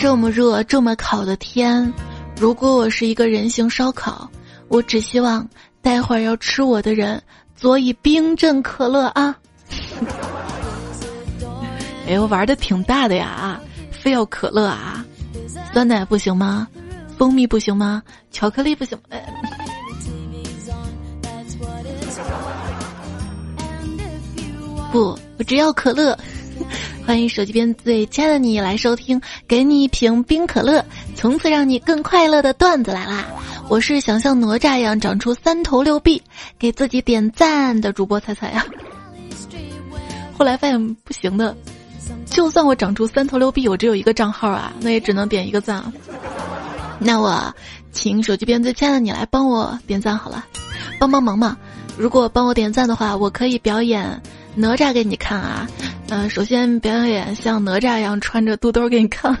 这么热、这么烤的天，如果我是一个人形烧烤，我只希望待会儿要吃我的人佐以冰镇可乐啊！哎，呦玩的挺大的呀啊，非要可乐啊？酸奶不行吗？蜂蜜不行吗？巧克力不行？哎，不，我只要可乐。欢迎手机边最亲爱的你来收听，给你一瓶冰可乐，从此让你更快乐的段子来啦！我是想像哪吒一样长出三头六臂，给自己点赞的主播彩彩呀。后来发现不行的，就算我长出三头六臂，我只有一个账号啊，那也只能点一个赞。那我请手机边最亲爱的你来帮我点赞好了，帮帮忙嘛！如果帮我点赞的话，我可以表演哪吒给你看啊。嗯，首先表演像哪吒一样穿着肚兜给你看，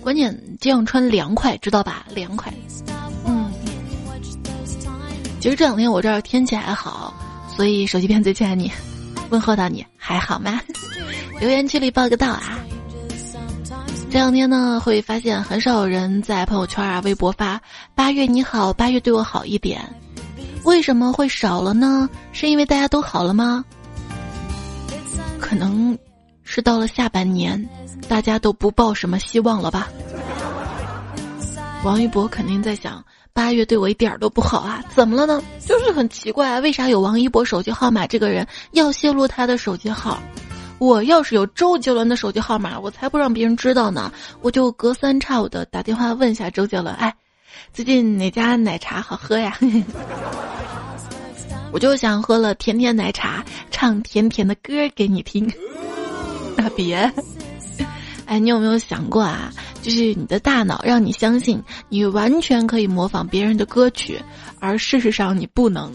关键这样穿凉快，知道吧？凉快。嗯，其实这两天我这儿天气还好，所以手机边最亲爱的你，问候到你还好吗？留言区里报个到啊！这两天呢，会发现很少有人在朋友圈啊、微博发“八月你好，八月对我好一点”。为什么会少了呢？是因为大家都好了吗？可能是到了下半年，大家都不抱什么希望了吧。王一博肯定在想，八月对我一点都不好啊，怎么了呢？就是很奇怪，为啥有王一博手机号码这个人要泄露他的手机号？我要是有周杰伦的手机号码，我才不让别人知道呢，我就隔三差五的打电话问一下周杰伦，哎。最近哪家奶茶好喝呀？我就想喝了甜甜奶茶，唱甜甜的歌给你听。那别，哎，你有没有想过啊？就是你的大脑让你相信你完全可以模仿别人的歌曲，而事实上你不能。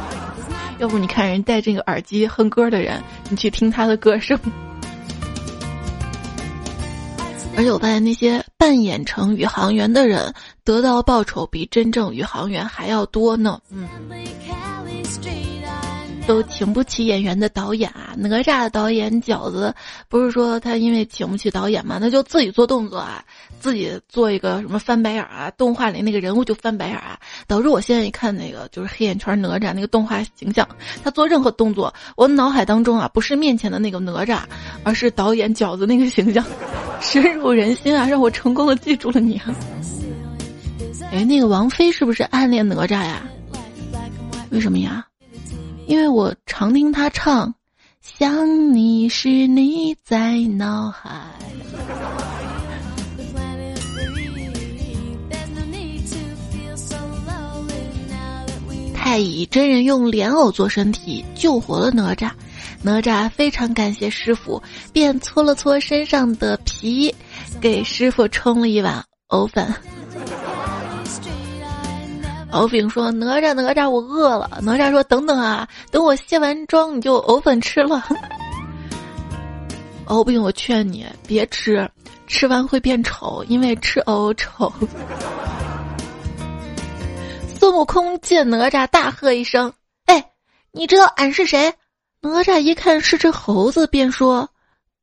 要不你看人戴这个耳机哼歌的人，你去听他的歌声。而且我发现那些扮演成宇航员的人得到报酬比真正宇航员还要多呢。嗯。都请不起演员的导演啊！哪吒的导演饺子不是说他因为请不起导演嘛，那就自己做动作啊，自己做一个什么翻白眼啊，动画里那个人物就翻白眼啊，导致我现在一看那个就是黑眼圈哪吒那个动画形象，他做任何动作，我脑海当中啊不是面前的那个哪吒，而是导演饺子那个形象，深入人心啊，让我成功的记住了你啊！哎，那个王菲是不是暗恋哪吒呀？为什么呀？因为我常听他唱，想你时你在脑海。太乙真人用莲藕做身体救活了哪吒，哪吒非常感谢师傅，便搓了搓身上的皮，给师傅冲了一碗藕粉。敖丙说：“哪吒，哪吒，我饿了。”哪吒说：“等等啊，等我卸完妆，你就藕粉吃了。”敖丙，我劝你别吃，吃完会变丑，因为吃藕丑。孙悟空见哪吒，大喝一声：“哎，你知道俺是谁？”哪吒一看是只猴子，便说：“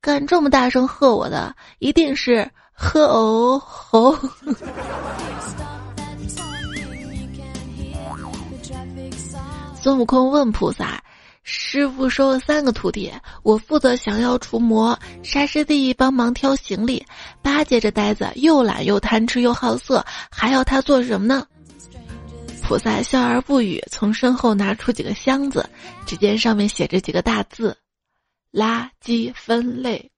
敢这么大声喝我的，一定是喝藕猴。”孙悟空问菩萨：“师傅收了三个徒弟，我负责降妖除魔，沙师弟帮忙挑行李，八戒这呆子又懒又贪吃又好色，还要他做什么呢？”菩萨笑而不语，从身后拿出几个箱子，只见上面写着几个大字：“垃圾分类。”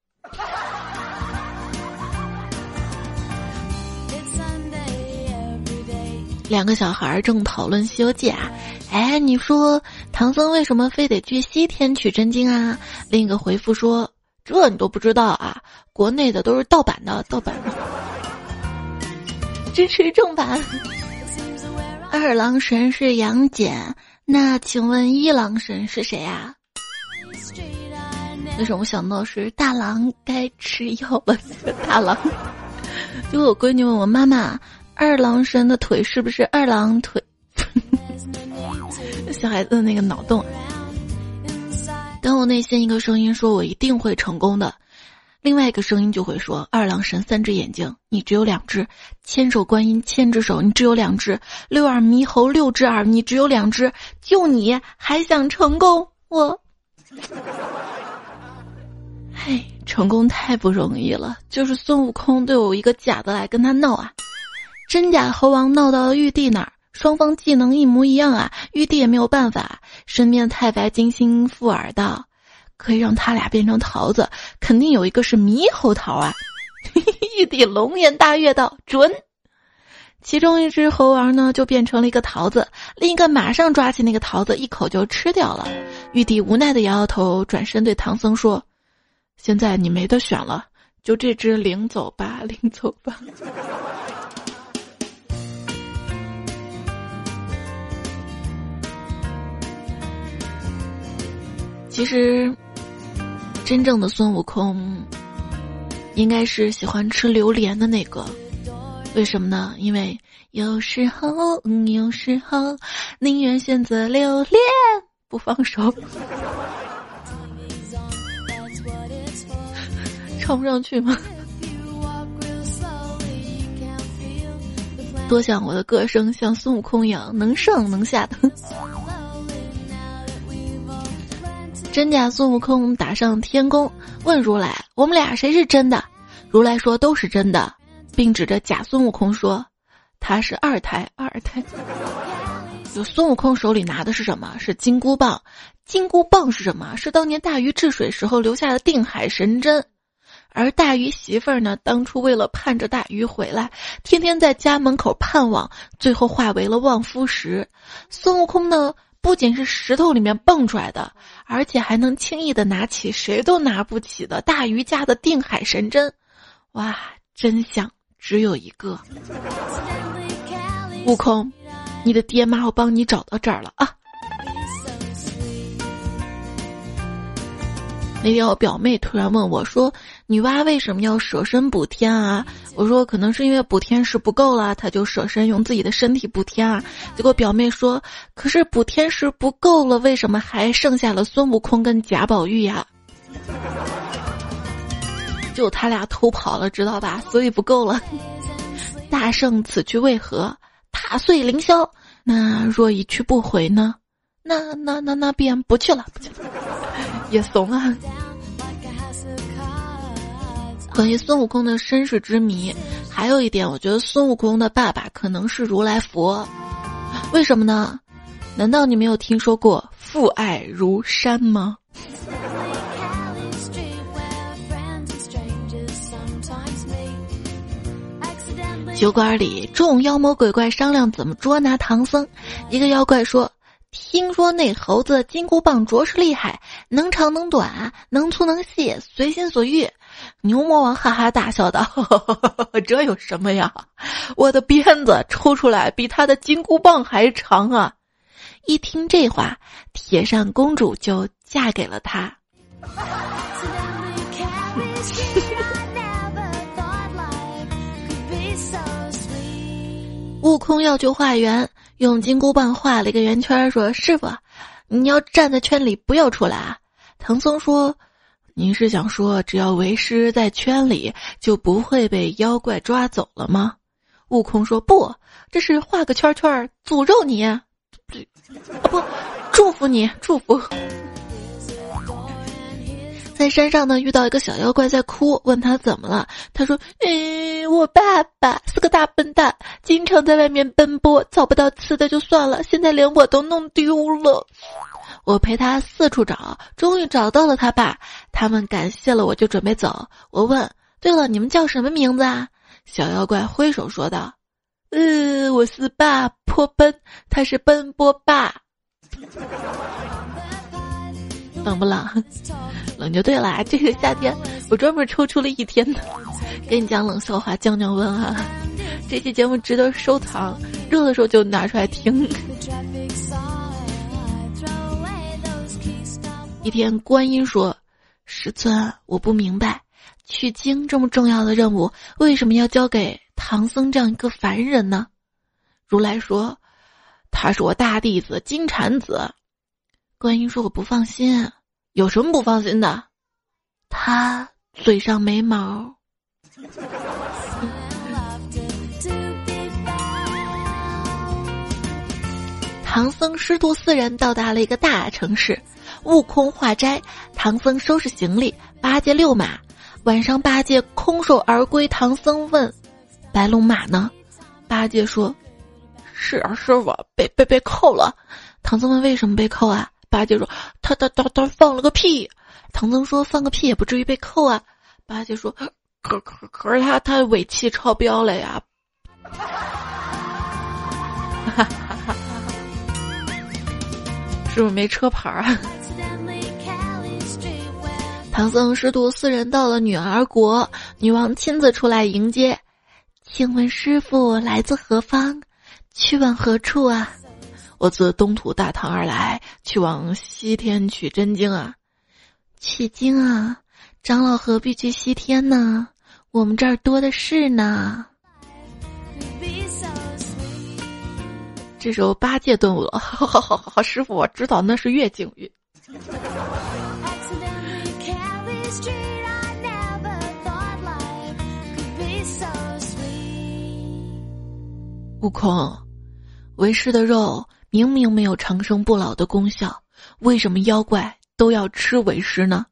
两个小孩正讨论《西游记》啊。哎，你说唐僧为什么非得去西天取真经啊？另一个回复说：“这你都不知道啊？国内的都是盗版的，盗版的，支持正版。”二郎神是杨戬，那请问一郎神是谁啊？为什么我想到是大郎该吃药了？大郎，就我闺女问我妈妈，二郎神的腿是不是二郎腿？小孩子的那个脑洞。当我内心一个声音说：“我一定会成功的。”另外一个声音就会说：“二郎神三只眼睛，你只有两只；千手观音千只手，你只有两只；六耳猕猴六只耳，你只有两只。就你还想成功？我，嘿，成功太不容易了。就是孙悟空都有一个假的来跟他闹啊，真假猴王闹到了玉帝那儿。”双方技能一模一样啊，玉帝也没有办法。身边太白金星附耳道：“可以让他俩变成桃子，肯定有一个是猕猴桃啊。”玉帝龙颜大悦道：“准。”其中一只猴王呢，就变成了一个桃子，另一个马上抓起那个桃子，一口就吃掉了。玉帝无奈的摇摇头，转身对唐僧说：“现在你没得选了，就这只领走吧，领走吧。”其实，真正的孙悟空，应该是喜欢吃榴莲的那个。为什么呢？因为有时候，有时候宁愿选择榴莲不放手。唱不上去吗？多想我的歌声像孙悟空一样，能上能下的。真假孙悟空打上天宫，问如来：“我们俩谁是真的？”如来说：“都是真的，并指着假孙悟空说：“他是二胎，二胎。”就孙悟空手里拿的是什么？是金箍棒。金箍棒是什么？是当年大禹治水时候留下的定海神针。而大禹媳妇儿呢，当初为了盼着大禹回来，天天在家门口盼望，最后化为了望夫石。孙悟空呢？不仅是石头里面蹦出来的，而且还能轻易的拿起谁都拿不起的大鱼家的定海神针，哇！真相只有一个，悟空，你的爹妈我帮你找到这儿了啊。那天我表妹突然问我说：“女娲为什么要舍身补天啊？”我说：“可能是因为补天石不够了，她就舍身用自己的身体补天啊。”结果表妹说：“可是补天石不够了，为什么还剩下了孙悟空跟贾宝玉呀？”就他俩偷跑了，知道吧？所以不够了。大圣此去为何？踏碎凌霄。那若一去不回呢？那那那那便不去了，不去了。也怂啊！关于孙悟空的身世之谜，还有一点，我觉得孙悟空的爸爸可能是如来佛。为什么呢？难道你没有听说过父爱如山吗？酒馆里，众妖魔鬼怪商量怎么捉拿唐僧。一个妖怪说。听说那猴子金箍棒着实厉害，能长能短，能粗能细，随心所欲。牛魔王哈哈大笑道：“ 这有什么呀？我的鞭子抽出来比他的金箍棒还长啊！”一听这话，铁扇公主就嫁给了他。悟空要救化缘。用金箍棒画了一个圆圈，说：“师傅，你要站在圈里，不要出来。”。唐僧说：“您是想说，只要为师在圈里，就不会被妖怪抓走了吗？”悟空说：“不，这是画个圈圈，诅咒你，啊不，祝福你，祝福。”在山上呢，遇到一个小妖怪在哭，问他怎么了。他说：“嗯，我爸爸是个大笨蛋，经常在外面奔波，找不到吃的就算了，现在连我都弄丢了。我陪他四处找，终于找到了他爸。他们感谢了我，就准备走。我问：对了，你们叫什么名字啊？小妖怪挥手说道：呃，我是爸坡奔，他是奔波爸。冷不冷？”冷就对了，这个夏天我专门抽出了一天的，给你讲冷笑话降降温啊！这期节目值得收藏，热的时候就拿出来听。一天，观音说：“师尊，我不明白，取经这么重要的任务，为什么要交给唐僧这样一个凡人呢？”如来说：“他是我大弟子金蝉子。”观音说：“我不放心。”有什么不放心的？他嘴上没毛。唐僧师徒四人到达了一个大城市，悟空化斋，唐僧收拾行李，八戒遛马。晚上，八戒空手而归。唐僧问：“白龙马呢？”八戒说：“是啊，师傅被被被扣了。”唐僧问：“为什么被扣啊？”八戒说：“他他他他放了个屁。”唐僧说：“放个屁也不至于被扣啊。”八戒说：“可可可是他他尾气超标了呀。”哈哈哈！是不是没车牌啊？唐僧师徒四人到了女儿国，女王亲自出来迎接。请问师傅来自何方？去往何处啊？我自东土大唐而来，去往西天取真经啊。取经啊？长老何必去西天呢？我们这儿多的是呢。这时候八戒顿悟了，好好好好，师傅我知道那是月经语。悟空，为师的肉明明没有长生不老的功效，为什么妖怪都要吃为师呢？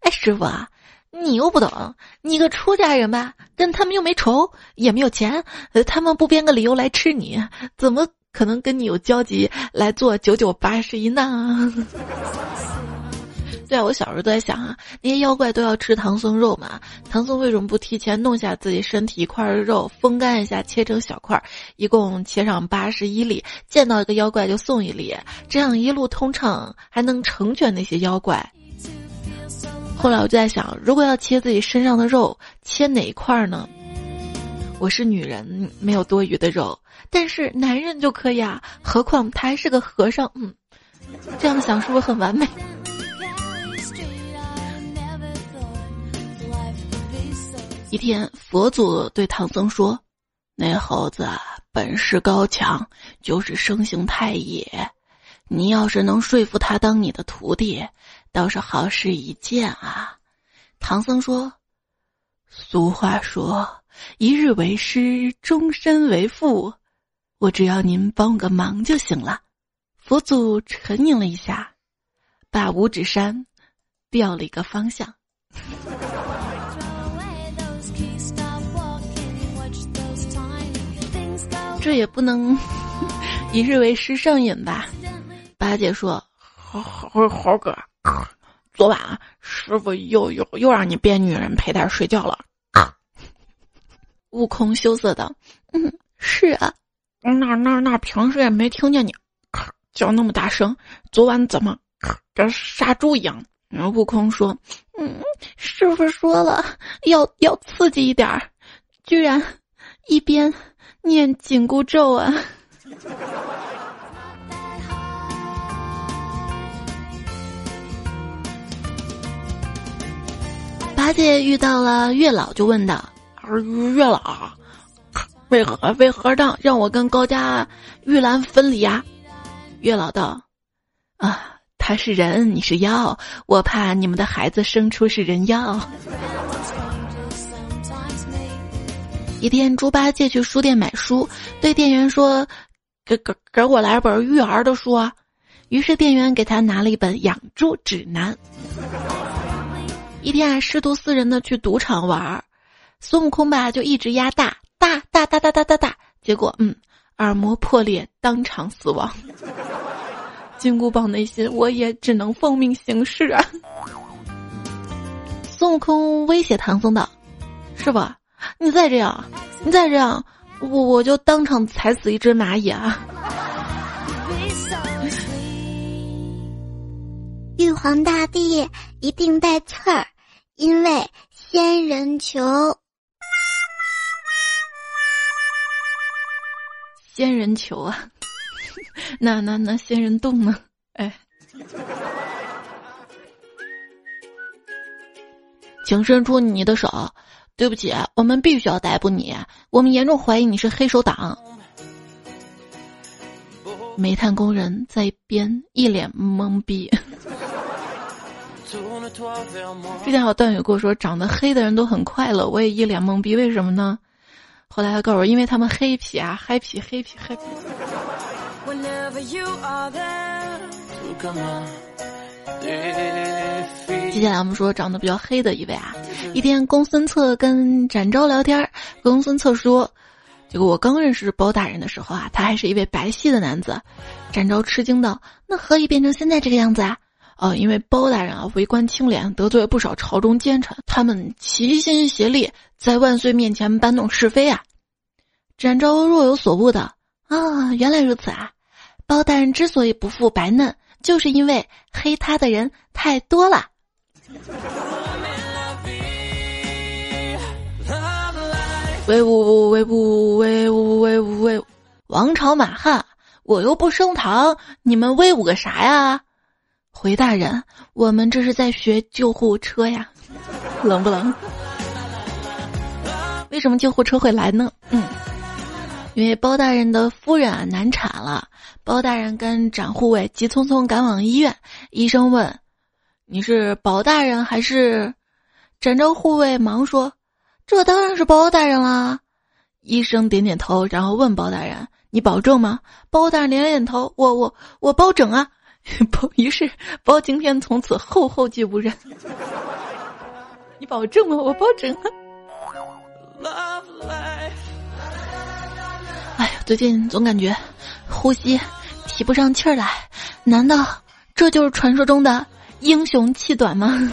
哎，师傅啊，你又不懂，你个出家人吧，跟他们又没仇，也没有钱，呃他们不编个理由来吃你，怎么可能跟你有交集来做九九八十一难？对啊，我小时候都在想啊，那些妖怪都要吃唐僧肉嘛，唐僧为什么不提前弄下自己身体一块肉，风干一下，切成小块，一共切上八十一粒，见到一个妖怪就送一粒，这样一路通畅，还能成全那些妖怪。后来我就在想，如果要切自己身上的肉，切哪一块呢？我是女人，没有多余的肉，但是男人就可以啊，何况他还是个和尚，嗯，这样想是不是很完美？一天，佛祖对唐僧说：“那猴子本事高强，就是生性太野。你要是能说服他当你的徒弟，倒是好事一件啊。”唐僧说：“俗话说，一日为师，终身为父。我只要您帮个忙就行了。”佛祖沉吟了一下，把五指山调了一个方向。这也不能 一日为师上瘾吧？八戒说：“猴猴猴哥，昨晚师傅又又又让你变女人陪他睡觉了。”悟空羞涩道：“嗯，是啊，那那那平时也没听见你叫那么大声，昨晚怎么跟杀猪一样？”然后悟空说：“嗯，师傅说了要要刺激一点儿，居然一边。”念紧箍咒啊！八戒遇到了月老，就问道：“月老，为何为何让让我跟高家玉兰分离啊？”月老道：“啊，他是人，你是妖，我怕你们的孩子生出是人妖。”一天，猪八戒去书店买书，对店员说：“给给给我来本育儿的书。”啊于是店员给他拿了一本养猪指南。一天啊，师徒四人呢去赌场玩，孙悟空吧就一直压大大大大大大大大，结果嗯，耳膜破裂，当场死亡。金箍棒内心，我也只能奉命行事啊。孙悟空威胁唐僧道：“是吧？”你再这样，你再这样，我我就当场踩死一只蚂蚁啊！玉皇大帝一定带刺儿，因为仙人球。仙人球啊，那那那仙人洞呢？哎，请伸出你的手。对不起，我们必须要逮捕你。我们严重怀疑你是黑手党。煤炭工人在一边一脸懵逼。之前有段友跟我说，长得黑的人都很快乐，我也一脸懵逼，为什么呢？后来他告诉我，因为他们黑皮啊，嗨皮黑皮黑皮。接下来我们说长得比较黑的一位啊，一天公孙策跟展昭聊天，公孙策说：“结果我刚认识包大人的时候啊，他还是一位白皙的男子。”展昭吃惊道：“那何以变成现在这个样子啊？”哦，因为包大人啊为官清廉，得罪了不少朝中奸臣，他们齐心协力在万岁面前搬弄是非啊。展昭若有所悟的啊，原来如此啊！包大人之所以不复白嫩，就是因为黑他的人太多了。威武威武威武威武威！王朝马汉，我又不升堂，你们威武个啥呀？回大人，我们这是在学救护车呀，冷不冷？为什么救护车会来呢？嗯，因为包大人的夫人啊难产了，包大人跟展护卫急匆匆赶往医院。医生问：“你是包大人还是？”展昭护卫忙说：“这当然是包大人啦。”医生点点头，然后问包大人：“你保证吗？”包大人连连头：“我我我包拯啊。”包，于是包青天从此后后继无人。你保证吗？我保证。哎呀，最近总感觉呼吸提不上气儿来，难道这就是传说中的英雄气短吗？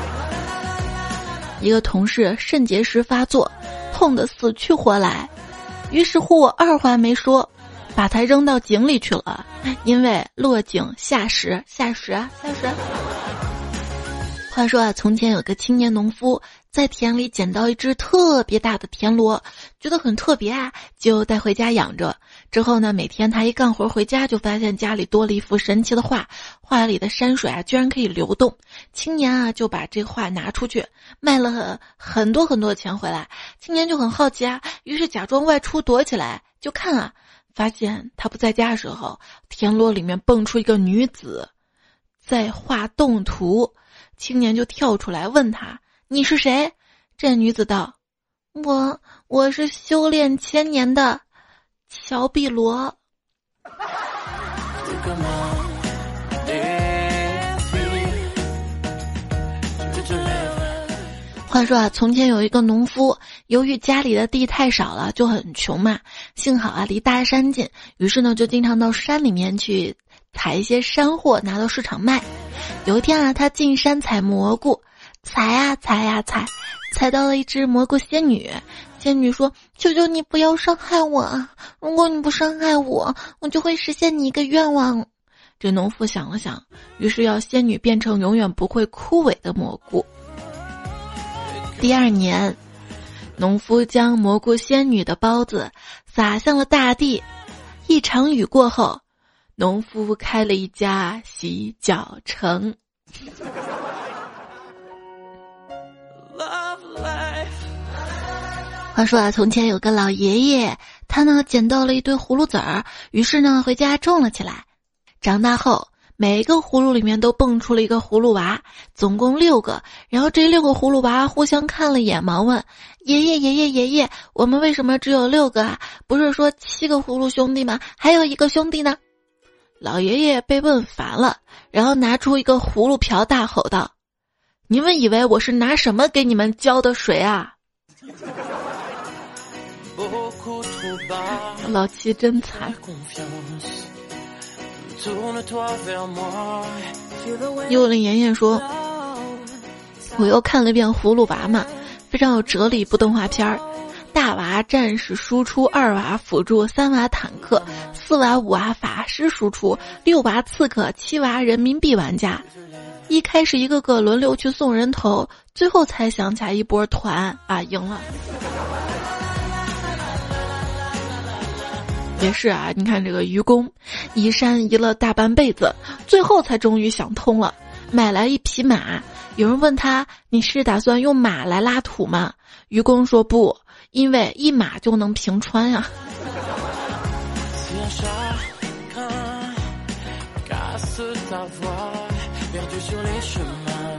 一个同事肾结石发作，痛得死去活来，于是乎我二话没说。把他扔到井里去了，因为落井下石，下石，下石。话说啊，从前有个青年农夫在田里捡到一只特别大的田螺，觉得很特别啊，就带回家养着。之后呢，每天他一干活回家，就发现家里多了一幅神奇的画，画里的山水啊，居然可以流动。青年啊，就把这画拿出去卖了很多很多钱回来。青年就很好奇啊，于是假装外出躲起来就看啊。发现他不在家的时候，田螺里面蹦出一个女子，在画动图。青年就跳出来问他：“你是谁？”这女子道：“我我是修炼千年的乔碧罗。”话说啊，从前有一个农夫，由于家里的地太少了，就很穷嘛。幸好啊，离大山近，于是呢，就经常到山里面去采一些山货，拿到市场卖。有一天啊，他进山采蘑菇，踩呀踩呀踩，踩到了一只蘑菇仙女。仙女说：“求求你不要伤害我啊！如果你不伤害我，我就会实现你一个愿望。”这农夫想了想，于是要仙女变成永远不会枯萎的蘑菇。第二年，农夫将蘑菇仙女的包子撒向了大地。一场雨过后，农夫开了一家洗脚城。话说啊，从前有个老爷爷，他呢捡到了一堆葫芦籽儿，于是呢回家种了起来。长大后。每一个葫芦里面都蹦出了一个葫芦娃，总共六个。然后这六个葫芦娃互相看了一眼，忙问：“爷爷，爷爷，爷爷，我们为什么只有六个啊？不是说七个葫芦兄弟吗？还有一个兄弟呢？”老爷爷被问烦了，然后拿出一个葫芦瓢，大吼道：“你们以为我是拿什么给你们浇的水啊？”老七真惨。幽灵妍妍说：“我又看了一遍《葫芦娃》嘛，非常有哲理，部动画片儿。大娃战士输出，二娃辅助，三娃坦克，四娃五娃法师输出，六娃刺客，七娃人民币玩家。一开始一个个轮流去送人头，最后才想起来一波团啊，赢了。”也是啊，你看这个愚公，移山移了大半辈子，最后才终于想通了，买来一匹马。有人问他：“你是打算用马来拉土吗？”愚公说：“不，因为一马就能平川呀。”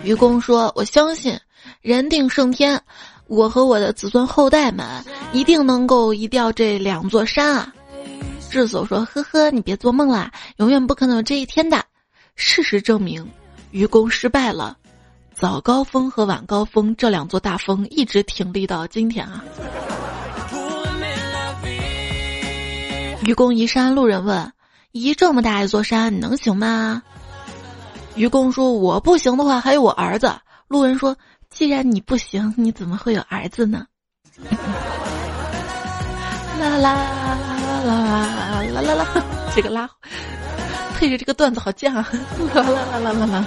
愚公说：“我相信人定胜天，我和我的子孙后代们一定能够移掉这两座山啊。”智叟说：“呵呵，你别做梦啦，永远不可能有这一天的。事实证明，愚公失败了。早高峰和晚高峰这两座大峰一直挺立到今天啊。”愚公移山，路人问：“移这么大一座山，你能行吗？”愚公说：“我不行的话，还有我儿子。”路人说：“既然你不行，你怎么会有儿子呢？” 啦啦啦啦啦啦啦！这个拉配着这个段子好犟啊！啦啦啦啦啦啦！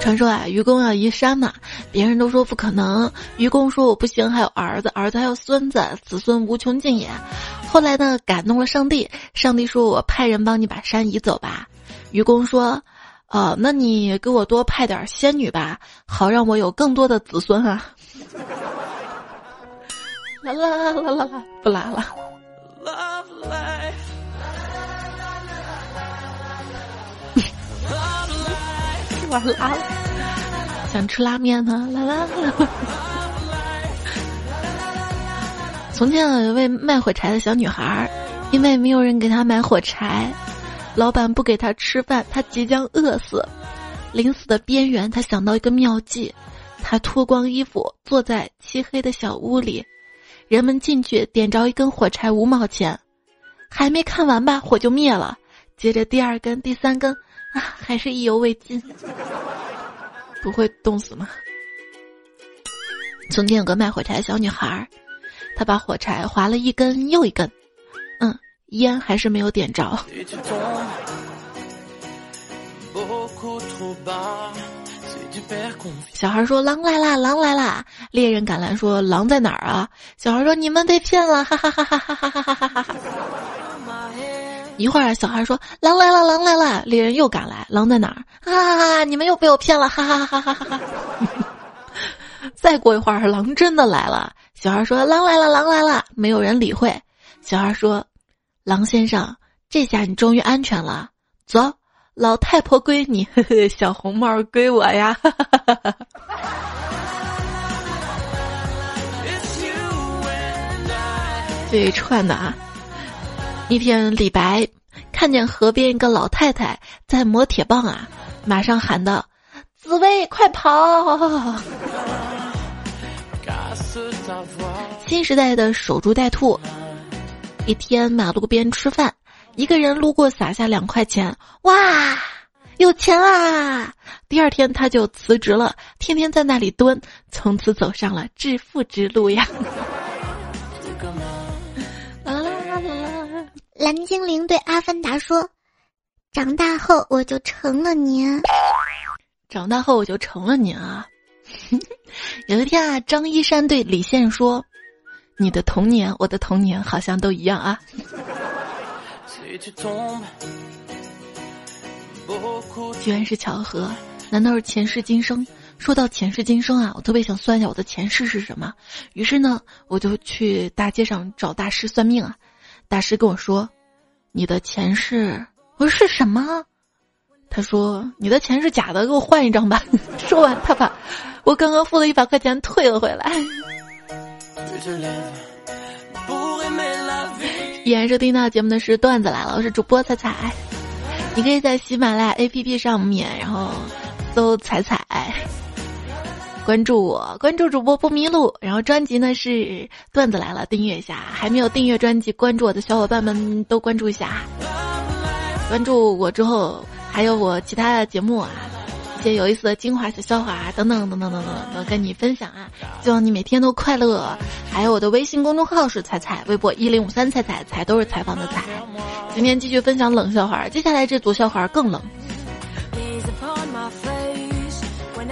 传说啊，愚公要移山嘛，别人都说不可能。愚公说：“我不行，还有儿子，儿子还有孙子，子孙无穷尽也。”后来呢，感动了上帝，上帝说：“我派人帮你把山移走吧。”愚公说：“哦，那你给我多派点仙女吧，好让我有更多的子孙啊。”啦啦啦啦啦，不拉了。完拉了，想吃拉面呢，啦啦啦。从前有一位卖火柴的小女孩，因为没有人给她买火柴，老板不给她吃饭，她即将饿死。临死的边缘，她想到一个妙计，她脱光衣服坐在漆黑的小屋里，人们进去点着一根火柴五毛钱，还没看完吧，火就灭了。接着第二根、第三根。啊，还是意犹未尽，不会冻死吗？从前有个卖火柴的小女孩，她把火柴划了一根又一根，嗯，烟还是没有点着。小孩说：“狼来啦，狼来啦！”猎人赶来说：“狼在哪儿啊？”小孩说：“你们被骗了！”哈哈哈哈哈哈哈哈。一会儿，小孩说：“狼来了，狼来了！”猎人又赶来，狼在哪儿？哈哈哈！你们又被我骗了！哈哈哈哈哈哈！再过一会儿，狼真的来了。小孩说：“狼来了，狼来了！”没有人理会。小孩说：“狼先生，这下你终于安全了。走，老太婆归你，呵呵，小红帽归我呀！”。这一串的啊。一天，李白看见河边一个老太太在磨铁棒啊，马上喊道：“紫薇，快跑！” 新时代的守株待兔。一天，马路边吃饭，一个人路过，撒下两块钱，哇，有钱啊！第二天，他就辞职了，天天在那里蹲，从此走上了致富之路呀。蓝精灵对阿凡达说：“长大后我就成了您。长大后我就成了您啊！” 有一天啊，张一山对李现说：“你的童年，我的童年，好像都一样啊。”居然是巧合？难道是前世今生？说到前世今生啊，我特别想算一下我的前世是什么。于是呢，我就去大街上找大师算命啊。大师跟我说：“你的前世，我说是什么？”他说：“你的钱是假的，给我换一张吧。”说完，他把我刚刚付的一百块钱退了回来。依然收听到节目的是段子来了，我是主播彩彩。你可以在喜马拉雅 APP 上面，然后搜“彩彩”。关注我，关注主播不迷路。然后专辑呢是段子来了，订阅一下。还没有订阅专辑、关注我的小伙伴们都关注一下。关注我之后，还有我其他的节目啊，有意思的精华小笑话啊，等等等等等等，都跟你分享啊。希望你每天都快乐。还有我的微信公众号是彩彩，微博一零五三彩彩彩都是采访的彩。今天继续分享冷笑话，接下来这组笑话更冷。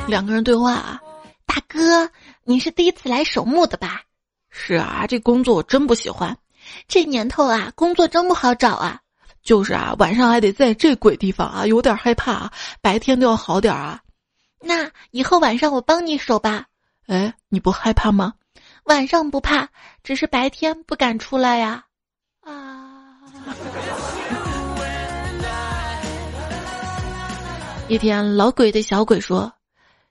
两个人对话啊。大哥，你是第一次来守墓的吧？是啊，这工作我真不喜欢。这年头啊，工作真不好找啊。就是啊，晚上还得在这鬼地方啊，有点害怕啊。白天都要好点啊。那以后晚上我帮你守吧。哎，你不害怕吗？晚上不怕，只是白天不敢出来呀。啊。一天，老鬼对小鬼说：“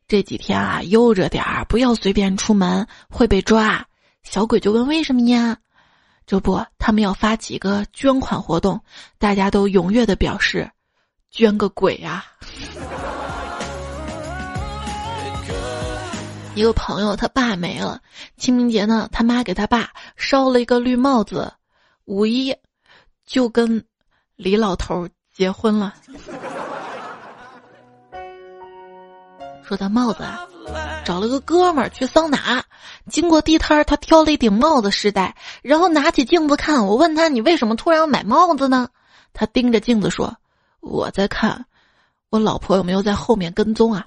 这几天啊，悠着点儿，不要随便出门，会被抓。”小鬼就问：“为什么呀？”这不，他们要发起一个捐款活动，大家都踊跃的表示：“捐个鬼啊！”一个朋友他爸没了，清明节呢，他妈给他爸烧了一个绿帽子，五一就跟李老头结婚了。说他帽子啊，找了个哥们儿去桑拿，经过地摊儿，他挑了一顶帽子试戴，然后拿起镜子看。我问他：“你为什么突然要买帽子呢？”他盯着镜子说：“我在看我老婆有没有在后面跟踪啊。”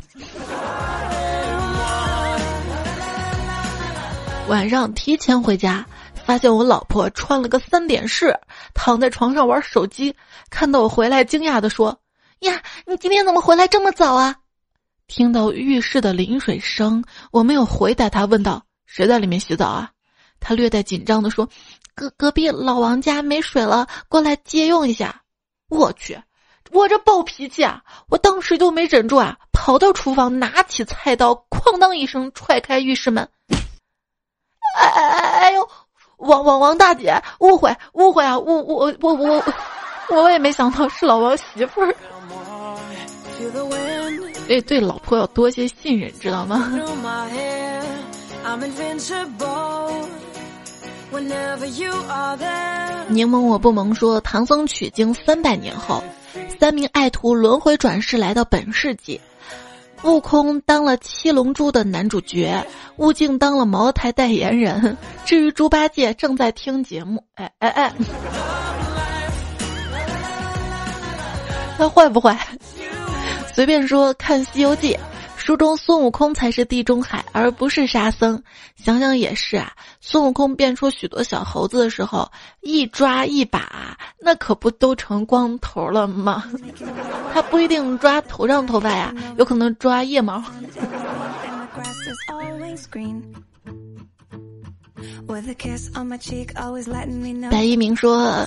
晚上提前回家，发现我老婆穿了个三点式，躺在床上玩手机。看到我回来，惊讶的说：“呀，你今天怎么回来这么早啊？”听到浴室的淋水声，我没有回答他，问道：“谁在里面洗澡啊？”他略带紧张的说：“隔隔壁老王家没水了，过来借用一下。”我去，我这暴脾气啊！我当时就没忍住啊，跑到厨房，拿起菜刀，哐当一声踹开浴室门。哎哎哎哎呦，王王王大姐，误会误会啊！我我我我我我也没想到是老王媳妇儿，对对，老婆要多些信任，知道吗？柠檬我不萌说，唐僧取经三百年后，三名爱徒轮回转世来到本世纪。悟空当了七龙珠的男主角，悟净当了茅台代言人。至于猪八戒，正在听节目。哎哎哎，他坏不坏？随便说，看《西游记》。书中孙悟空才是地中海，而不是沙僧。想想也是啊，孙悟空变出许多小猴子的时候，一抓一把，那可不都成光头了吗？他不一定抓头上头发呀，有可能抓腋毛。白一鸣说：“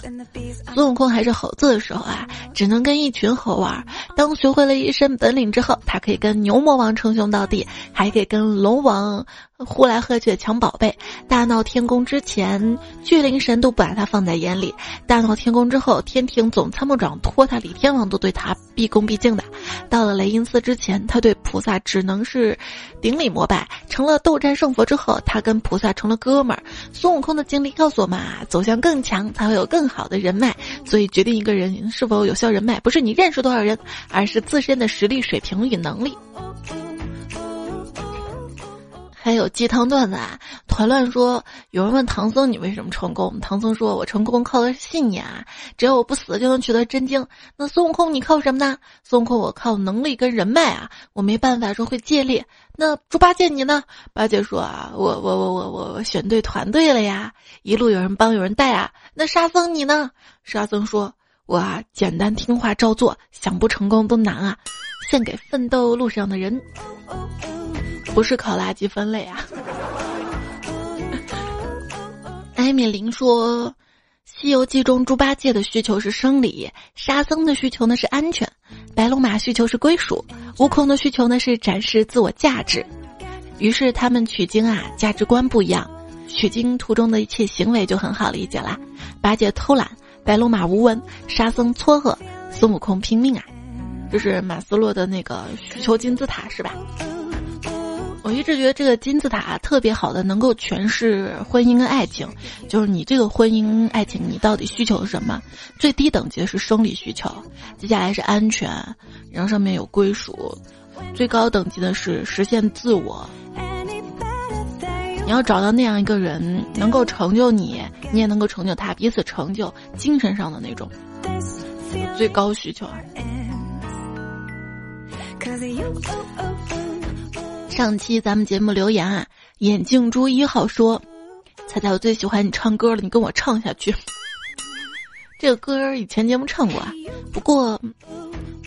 孙悟空还是猴子的时候啊，只能跟一群猴玩。当学会了一身本领之后，他可以跟牛魔王称兄道弟，还可以跟龙王。”呼来喝去抢宝贝，大闹天宫之前，巨灵神都不把他放在眼里；大闹天宫之后，天庭总参谋长托他，李天王都对他毕恭毕敬的。到了雷音寺之前，他对菩萨只能是顶礼膜拜；成了斗战胜佛之后，他跟菩萨成了哥们儿。孙悟空的经历告诉我们啊，走向更强才会有更好的人脉。所以，决定一个人是否有效人脉，不是你认识多少人，而是自身的实力水平与能力。还有鸡汤段子啊！团乱说，有人问唐僧你为什么成功？唐僧说：“我成功靠的是信念啊，只要我不死就能取得真经。”那孙悟空你靠什么呢？孙悟空我靠能力跟人脉啊，我没办法说会借力。那猪八戒你呢？八戒说啊，我我我我我选对团队了呀，一路有人帮有人带啊。那沙僧你呢？沙僧说，我啊简单听话照做，想不成功都难啊，献给奋斗路上的人。不是考垃圾分类啊！艾米琳说，《西游记》中猪八戒的需求是生理，沙僧的需求呢是安全，白龙马需求是归属，悟空的需求呢是展示自我价值。于是他们取经啊，价值观不一样，取经途中的一切行为就很好理解啦。八戒偷懒，白龙马无闻，沙僧撮合，孙悟空拼命啊！这是马斯洛的那个需求金字塔是吧？我一直觉得这个金字塔特别好的，能够诠释婚姻跟爱情。就是你这个婚姻爱情，你到底需求是什么？最低等级的是生理需求，接下来是安全，然后上面有归属，最高等级的是实现自我。你要找到那样一个人，能够成就你，你也能够成就他，彼此成就，精神上的那种最高需求。上期咱们节目留言啊，眼镜猪一号说：“猜猜我最喜欢你唱歌了，你跟我唱下去。”这个歌以前节目唱过啊，不过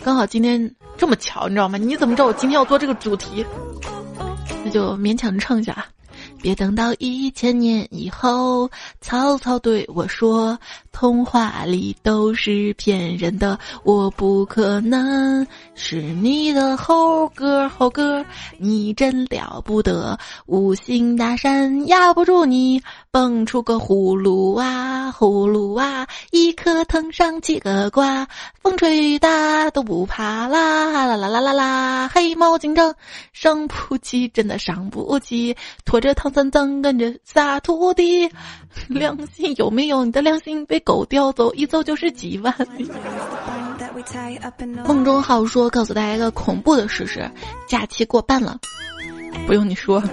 刚好今天这么巧，你知道吗？你怎么知道我今天要做这个主题？那就勉强唱一下啊。别等到一千年以后，曹操对我说：“童话里都是骗人的，我不可能是你的猴哥猴哥，你真了不得，五行大山压不住你，蹦出个葫芦娃，葫芦娃，一颗藤上七个瓜，风吹雨打都不怕啦啦啦啦啦啦，黑猫警长伤不起，真的伤不起，拖着藤唐。三藏跟着仨徒弟，良心有没有？你的良心被狗叼走，一走就是几万里。梦中好说，告诉大家一个恐怖的事实：假期过半了，不用你说，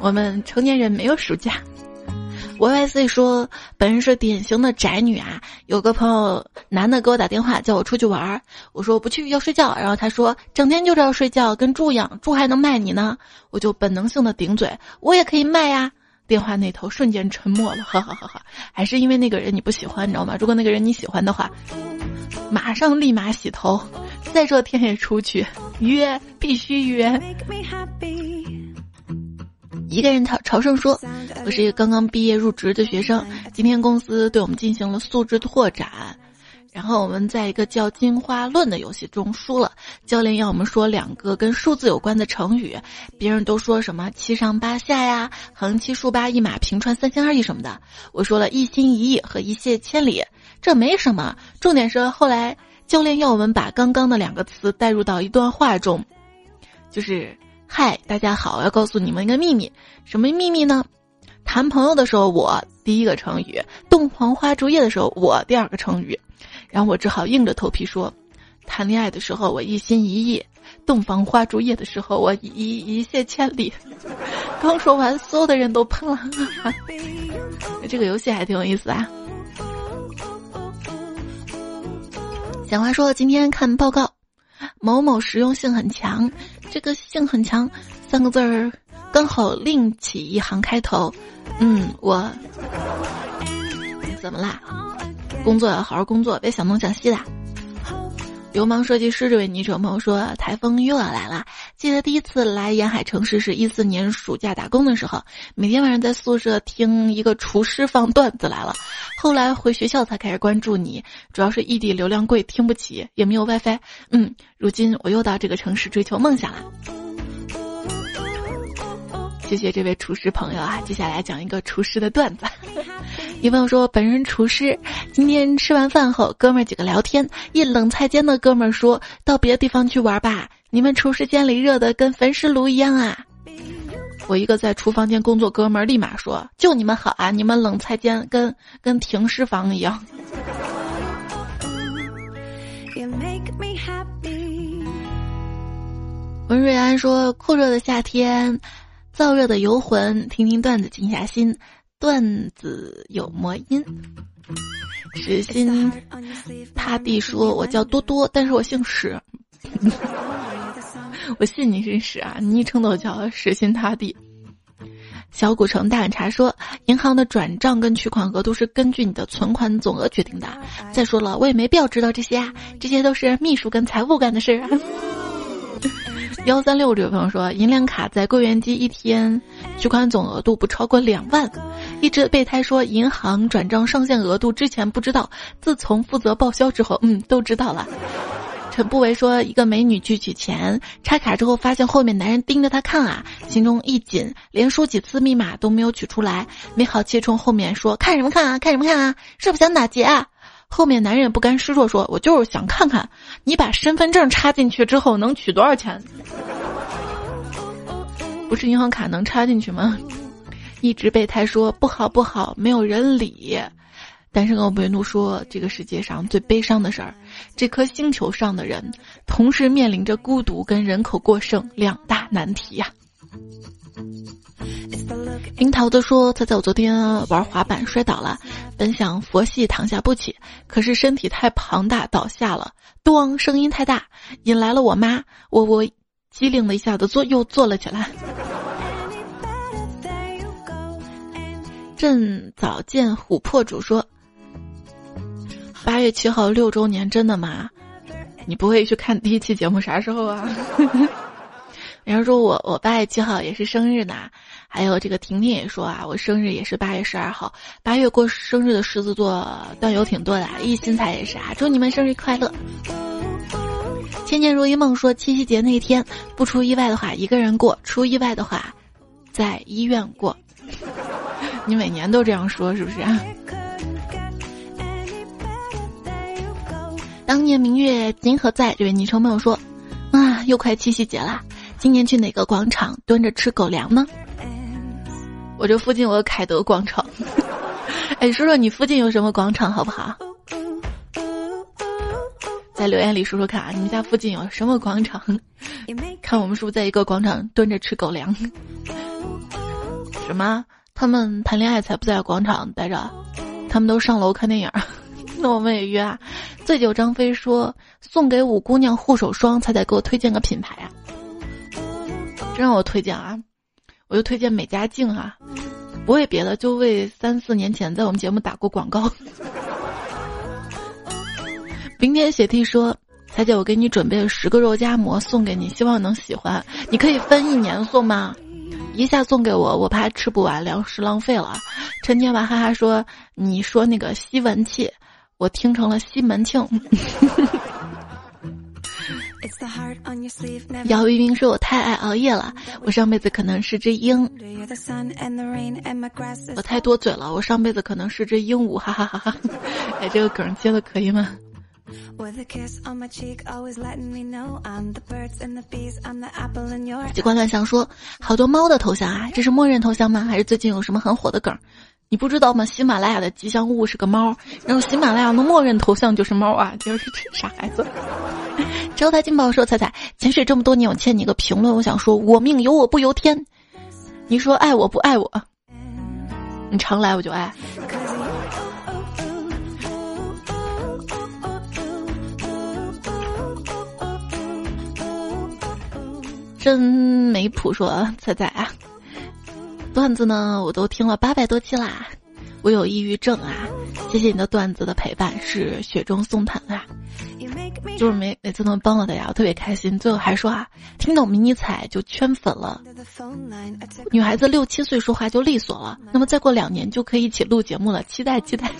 我们成年人没有暑假。Y Y C 说，本人是典型的宅女啊。有个朋友男的给我打电话，叫我出去玩儿，我说我不去，要睡觉。然后他说，整天就知道睡觉，跟猪一样，猪还能卖你呢。我就本能性的顶嘴，我也可以卖呀。电话那头瞬间沉默了，哈哈哈哈。还是因为那个人你不喜欢，你知道吗？如果那个人你喜欢的话，马上立马洗头，再热天也出去约，必须约。一个人朝朝圣说：“我是一个刚刚毕业入职的学生，今天公司对我们进行了素质拓展，然后我们在一个叫《金花论》的游戏中输了。教练要我们说两个跟数字有关的成语，别人都说什么七上八下呀、横七竖八、一马平川、三心二意什么的，我说了一心一意和一泻千里，这没什么。重点是后来教练要我们把刚刚的两个词带入到一段话中，就是。”嗨，大家好！要告诉你们一个秘密，什么秘密呢？谈朋友的时候，我第一个成语；洞房花烛夜的时候，我第二个成语。然后我只好硬着头皮说：谈恋爱的时候我一心一意，洞房花烛夜的时候我一一泻千里。刚说完，所有的人都喷了。这个游戏还挺有意思啊。小花说：今天看报告。某某实用性很强，这个性很强三个字儿刚好另起一行开头。嗯，我怎么啦？工作要好好工作，别想东想西的。流氓设计师这位女者朋友说：“台风又要来了。记得第一次来沿海城市是一四年暑假打工的时候，每天晚上在宿舍听一个厨师放段子来了。后来回学校才开始关注你，主要是异地流量贵，听不起，也没有 WiFi。嗯，如今我又到这个城市追求梦想了。谢谢这位厨师朋友啊！接下来讲一个厨师的段子。”一朋友说：“本人厨师，今天吃完饭后，哥们儿几个聊天，一冷菜间的哥们儿说到别的地方去玩吧，你们厨师间里热的跟焚尸炉一样啊。”我一个在厨房间工作哥们儿立马说：“就你们好啊，你们冷菜间跟跟停尸房一样。”文瑞安说：“酷热的夏天，燥热的游魂，听听段子静下心。”段子有魔音，石心他弟说：“我叫多多，但是我姓史。我信你是屎啊，昵称都叫死心塌地。”小古城大碗茶说：“银行的转账跟取款额度是根据你的存款总额决定的。再说了，我也没必要知道这些啊，这些都是秘书跟财务干的事儿。”幺三六这位朋友说，银联卡在柜员机一天取款总额度不超过两万。一只备胎说，银行转账上限额度之前不知道，自从负责报销之后，嗯，都知道了。陈不为说，一个美女去取钱，插卡之后发现后面男人盯着她看啊，心中一紧，连输几次密码都没有取出来，没好气冲后面说，看什么看啊，看什么看啊，是不是想打劫啊？后面男人也不甘示弱，说：“我就是想看看，你把身份证插进去之后能取多少钱？不是银行卡能插进去吗？”一直备胎说：“不好不好，没有人理。”单身狗维怒说：“这个世界上最悲伤的事儿，这颗星球上的人同时面临着孤独跟人口过剩两大难题呀。”樱桃子说：“他在我昨天玩滑板摔倒了，本想佛系躺下不起，可是身体太庞大倒下了，咚，声音太大，引来了我妈。我我机灵的一下子坐又坐了起来。”朕早见琥珀主说：“八月七号六周年，真的吗？你不会去看第一期节目啥时候啊？” 人家说我我八月七号也是生日呢，还有这个婷婷也说啊，我生日也是八月十二号。八月过生日的狮子座段友挺多的，一心彩也是啊，祝你们生日快乐。千年如一梦说七夕节那天不出意外的话一个人过，出意外的话在医院过。你每年都这样说是不是？当年明月今何在？这位昵称朋友说，啊，又快七夕节啦，今年去哪个广场蹲着吃狗粮呢？我这附近有凯德广场。哎，说说你附近有什么广场好不好？在留言里说说看啊，你们家附近有什么广场？看我们是不是在一个广场蹲着吃狗粮？什么？他们谈恋爱才不在广场待着，他们都上楼看电影。那我们也约啊。醉酒张飞说送给五姑娘护手霜，才得给我推荐个品牌啊。真让我推荐啊，我就推荐美加净啊。不为别的，就为三四年前在我们节目打过广告。冰天雪地说，彩姐，我给你准备了十个肉夹馍送给你，希望能喜欢。你可以分一年送吗？一下送给我，我怕吃不完，粮食浪费了。陈天娃哈哈说：“你说那个吸蚊器，我听成了西门庆。”姚一冰说：“我太爱熬夜了，我上辈子可能是只鹰。”我太多嘴了，我上辈子可能是只鹦鹉，哈哈哈哈！哎，这个梗接的可以吗？机关乱想说，好多猫的头像啊，这是默认头像吗？还是最近有什么很火的梗？你不知道吗？喜马拉雅的吉祥物是个猫，然后喜马拉雅的默认头像就是猫啊，就是傻孩子。招财进宝说：“彩彩，潜水这么多年，我欠你一个评论，我想说，我命由我不由天。你说爱我不爱我？你常来我就爱。”真没谱说彩彩啊，段子呢我都听了八百多期啦，我有抑郁症啊，谢谢你的段子的陪伴，是雪中送炭啊，就是每每次能帮到大家，我特别开心。最后还说啊，听懂迷你彩就圈粉了，女孩子六七岁说话就利索了，那么再过两年就可以一起录节目了，期待期待。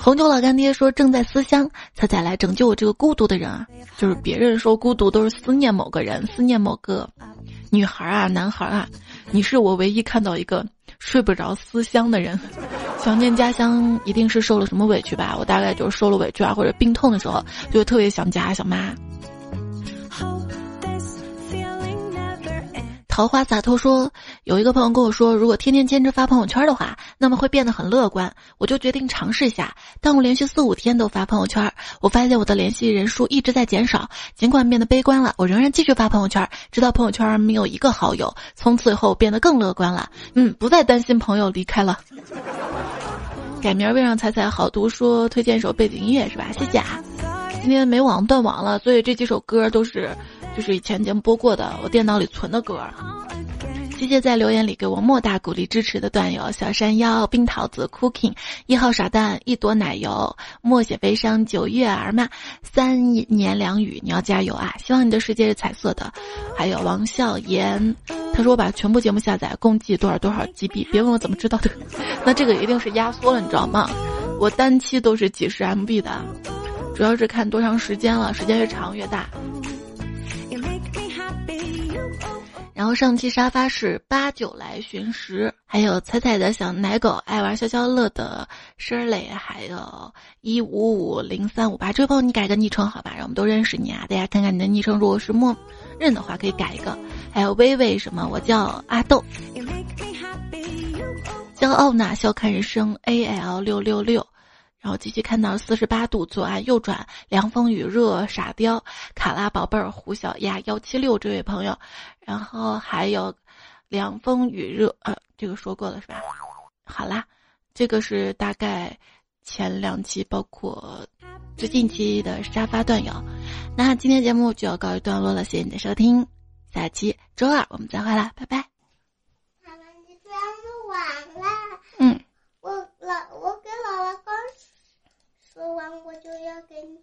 红酒老干爹说正在思乡，彩彩来拯救我这个孤独的人啊！就是别人说孤独都是思念某个人，思念某个女孩啊、男孩啊，你是我唯一看到一个睡不着思乡的人。想念家乡一定是受了什么委屈吧？我大概就是受了委屈啊，或者病痛的时候就特别想家想妈。桃花洒脱说，有一个朋友跟我说，如果天天坚持发朋友圈的话，那么会变得很乐观。我就决定尝试一下。当我连续四五天都发朋友圈，我发现我的联系人数一直在减少。尽管变得悲观了，我仍然继续发朋友圈，直到朋友圈没有一个好友。从此以后变得更乐观了。嗯，不再担心朋友离开了。改名为让彩彩好读，说推荐一首背景音乐是吧？谢谢啊。今天没网断网了，所以这几首歌都是。就是以前节目播过的，我电脑里存的歌。谢谢在留言里给我莫大鼓励支持的段友：小山腰、冰桃子、Cooking、一号傻蛋、一朵奶油、默写悲伤、九月儿嘛、三年两语，你要加油啊！希望你的世界是彩色的。还有王笑言，他说我把全部节目下载，共计多少多少 GB，别问我怎么知道的，那这个一定是压缩了，你知道吗？我单期都是几十 MB 的，主要是看多长时间了，时间越长越大。然后上期沙发是八九来寻食，还有彩彩的小奶狗爱玩消消乐的 Shirley，还有一五五零三五八，这位朋友你改个昵称好吧，让我们都认识你啊！大家看看你的昵称，如果是默认的话可以改一个。还有微微什么，我叫阿豆，骄傲呐，笑看人生 A L 六六六。然后继续看到四十八度左岸右转，凉风雨热傻雕，卡拉宝贝儿胡小丫幺七六这位朋友，然后还有凉风雨热，呃，这个说过了是吧？好啦，这个是大概前两期，包括最近期的沙发段友。那今天节目就要告一段落了，谢谢你的收听，下期周二我们再会啦，拜拜。妈妈，你节目完了。嗯。我老我。说完我就要给你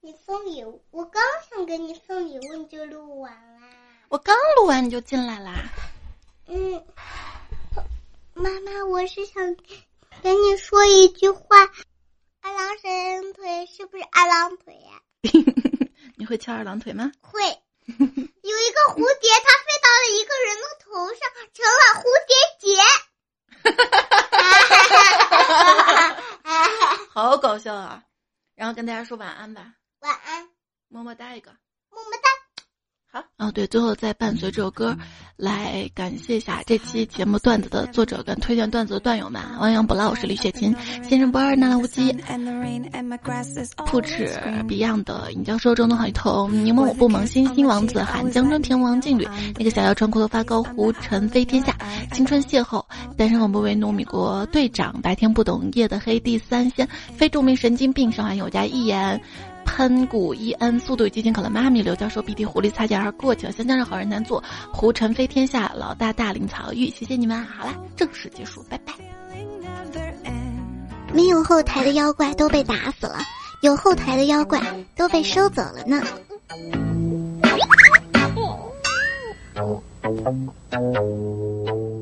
你送礼物，我刚想给你送礼物，你就录完啦。我刚录完你就进来啦。嗯，妈妈，我是想跟你说一句话。二郎神腿是不是二郎腿呀？你会翘二郎腿吗？会。有一个蝴蝶，它飞到了一个人的头上，成了蝴蝶结。好搞笑啊！然后跟大家说晚安吧。晚安，么么哒一个。么么哒。好哦，对，最后再伴随这首歌，来感谢一下这期节目段子的作者跟推荐段子的段友们：汪洋不老是李雪琴、先生不二、纳兰无羁、铺齿、Beyond 的尹教授、中东好一头、柠檬我不萌、星星王子、韩江春、平王劲旅、那个小妖穿裤头发高、胡尘飞天下、青春邂逅、单身我不为奴、米国队长、白天不懂夜的黑、第三仙、非著名神经病、上海有家一言。喷谷伊恩，速度与激情可乐妈咪，刘教授，鼻涕狐狸擦肩而过，请香蕉让好人难做，胡尘飞天下，老大大林曹玉，谢谢你们，好了，正式结束，拜拜。没有后台的妖怪都被打死了，有后台的妖怪都被收走了呢。